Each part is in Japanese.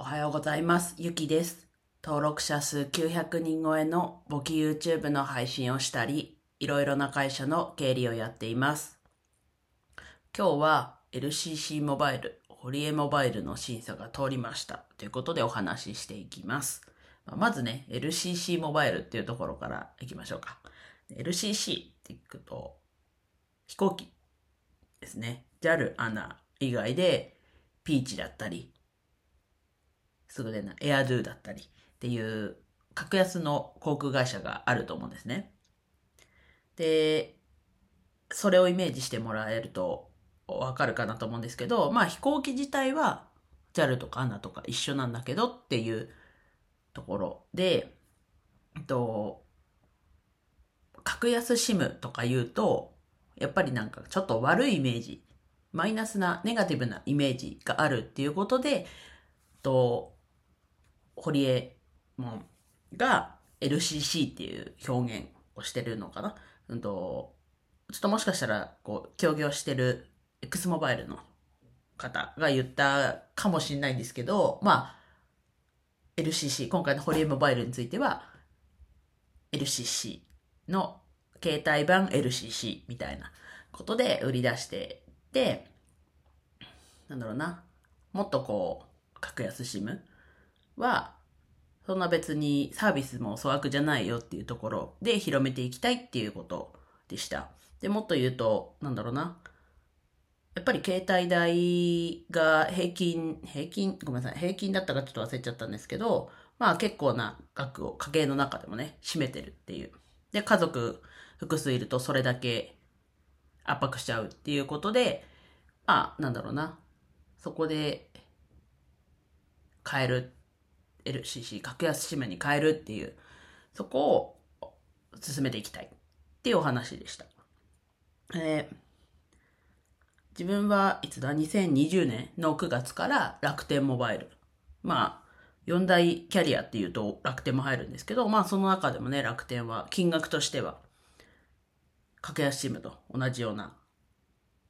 おはようございます。ゆきです。登録者数900人超えの簿記 YouTube の配信をしたり、いろいろな会社の経理をやっています。今日は LCC モバイル、堀江モバイルの審査が通りました。ということでお話ししていきます。まずね、LCC モバイルっていうところからいきましょうか。LCC っていくと、飛行機ですね。JAL、ANA 以外で、ピーチだったり、すぐ出なエアドゥだったりっていう格安の航空会社があると思うんですね。で、それをイメージしてもらえるとわかるかなと思うんですけど、まあ飛行機自体は JAL とか ANA とか一緒なんだけどっていうところで、えっと、格安 SIM とか言うと、やっぱりなんかちょっと悪いイメージ、マイナスなネガティブなイメージがあるっていうことで、と、堀江門が LCC っていう表現をしてるのかな？うんと、ちょっともしかしたら、こう、協業してる X モバイルの方が言ったかもしれないんですけど、まあ、LCC、今回の堀江モバイルについては、LCC の携帯版 LCC みたいなことで売り出してて、なんだろうな、もっとこう、格安 SIM は、そんな別にサービスも粗悪じゃないよっていうところで広めていきたいっていうことでした。で、もっと言うと、なんだろうな。やっぱり携帯代が平均、平均、ごめんなさい、平均だったかちょっと忘れちゃったんですけど、まあ結構な額を家計の中でもね、占めてるっていう。で、家族複数いるとそれだけ圧迫しちゃうっていうことで、まあ、なんだろうな。そこで変える LCC 格安 SIM に変えるっていうそこを進めていきたいっていうお話でした、えー自分はいつだ？2020年の9月から楽天モバイル。まあ4大キャリアっていうと楽天も入るんですけどまあその中でもね楽天は金額としては格安 SIM と同じような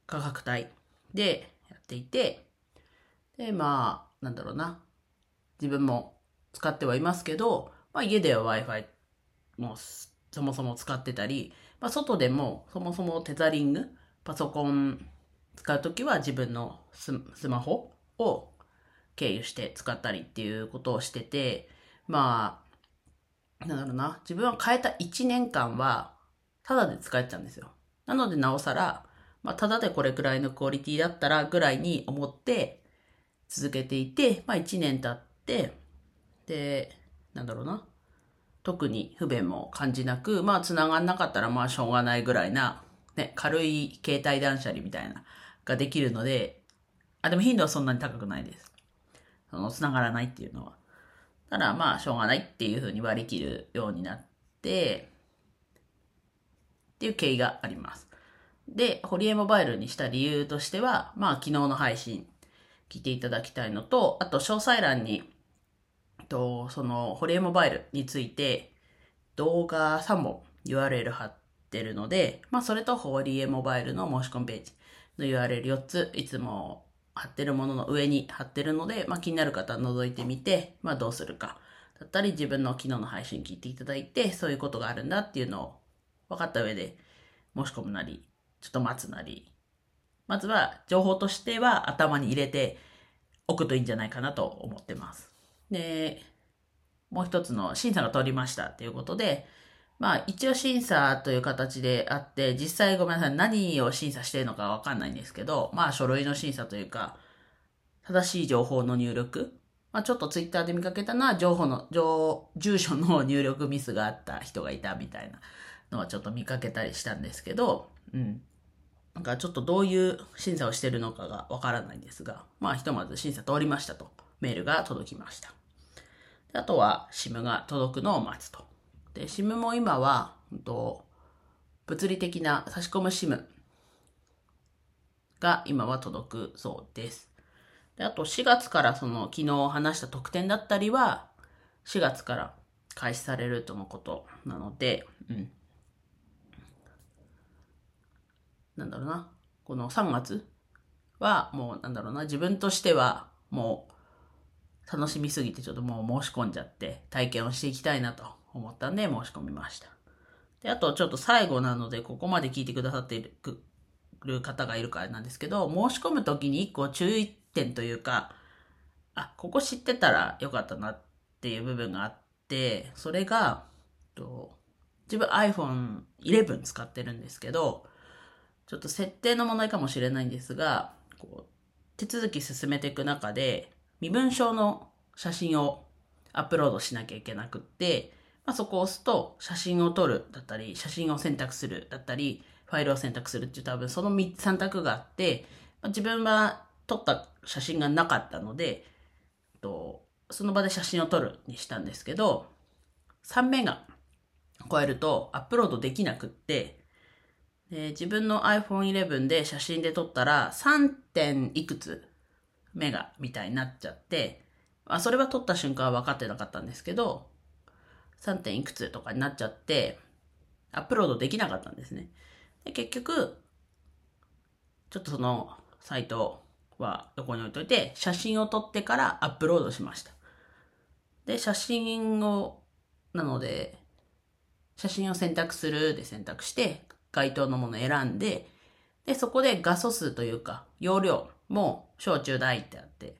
価格帯でやっていてでまあなんだろうな。自分も使ってはいますけど、まあ、家では Wi-Fi もそもそも使ってたり、まあ、外でもそもそもテザリング、パソコン使うときは自分のスマホを経由して使ったりっていうことをしてて、まあ、なんだろうな、自分は変えた1年間は、ただで使えちゃうんですよ。なのでなおさら、まあ、ただでこれくらいのクオリティだったらぐらいに思って続けていて、まあ1年経って、で、なんだろうな。特に不便も感じなく、まあ繋がんなかったらまあしょうがないぐらいな、ね、軽い携帯断捨離みたいな、ができるので、あ、でも頻度はそんなに高くないです。その、繋がらないっていうのは。ただまあしょうがないっていうふうに割り切るようになって、っていう経緯があります。で、ホリエモバイルにした理由としては、まあ昨日の配信聞いていただきたいのと、あと詳細欄にと、その、ホリエモバイルについて動画3本 URL 貼ってるので、まあそれとホリエモバイルの申し込みページの URL4 ついつも貼ってるものの上に貼ってるので、まあ気になる方は覗いてみて、まあどうするか。だったり自分の昨日の配信聞いていただいて、そういうことがあるんだっていうのを分かった上で申し込むなり、ちょっと待つなり。まずは情報としては頭に入れておくといいんじゃないかなと思ってます。で、もう一つの審査が通りましたっていうことで、まあ一応審査という形であって、実際ごめんなさい、何を審査しているのかわかんないんですけど、まあ書類の審査というか、正しい情報の入力。まあちょっとツイッターで見かけたのは、情報の、住所の入力ミスがあった人がいたみたいなのはちょっと見かけたりしたんですけど、うん。なんかちょっとどういう審査をしてるのかがわからないんですが、まあひとまず審査通りましたとメールが届きました。あとは SIM が届くのを待つと。で、SIM も今は、と、物理的な差し込む SIM が今は届くそうです。で、あと4月からその昨日話した特典だったりは、4月から開始されるとのことなので、うん。なんだろうな。この3月はもうなんだろうな。自分としてはもう楽しみすぎてちょっともう申し込んじゃって体験をしていきたいなと思ったんで申し込みました。で、あとちょっと最後なのでここまで聞いてくださっている方がいるからなんですけど、申し込むときに一個注意点というか、あ、ここ知ってたらよかったなっていう部分があって、それが、と自分 iPhone 11使ってるんですけど、ちょっと設定の問題かもしれないんですが、こう手続き進めていく中で、身分証の写真をアップロードしなきゃいけなくって、まあ、そこを押すと、写真を撮るだったり、写真を選択するだったり、ファイルを選択するっていう多分その3択があって、まあ、自分は撮った写真がなかったので、とその場で写真を撮るにしたんですけど、3メガ超えるとアップロードできなくって、で自分の iPhone 11で写真で撮ったら 3. 点いくつメガみたいになっちゃって、まあ、それは撮った瞬間は分かってなかったんですけど、3. 点いくつとかになっちゃって、アップロードできなかったんですね。で結局、ちょっとそのサイトは横に置いといて、写真を撮ってからアップロードしました。で、写真を、なので、写真を選択するで選択して、該当のものを選んで、で、そこで画素数というか、容量も小中大ってあって、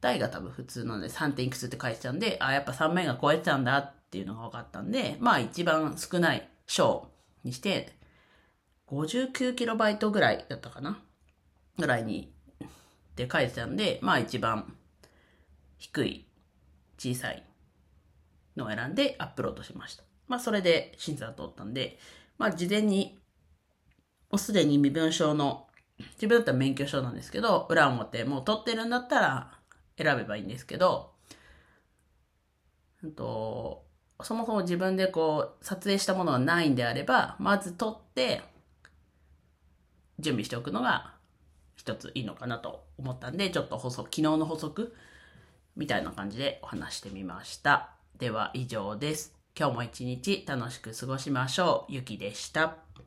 大が多分普通ので 3. 点いくつって書いてたんで、あ、やっぱ3面が超えてたんだっていうのが分かったんで、まあ一番少ない小にして、59KB ぐらいだったかな？ぐらいにって書いてたんで、まあ一番低い、小さいのを選んでアップロードしました。まあそれで審査が通ったんで、まあ事前に、もうすでに身分証の、自分だったら免許証なんですけど、裏表もう取ってるんだったら選べばいいんですけど、うんと、そもそも自分でこう撮影したものがないんであれば、まず撮って準備しておくのが一ついいのかなと思ったんで、ちょっと補足、昨日の補足みたいな感じでお話してみました。では以上です。今日も一日楽しく過ごしましょう。ゆきでした。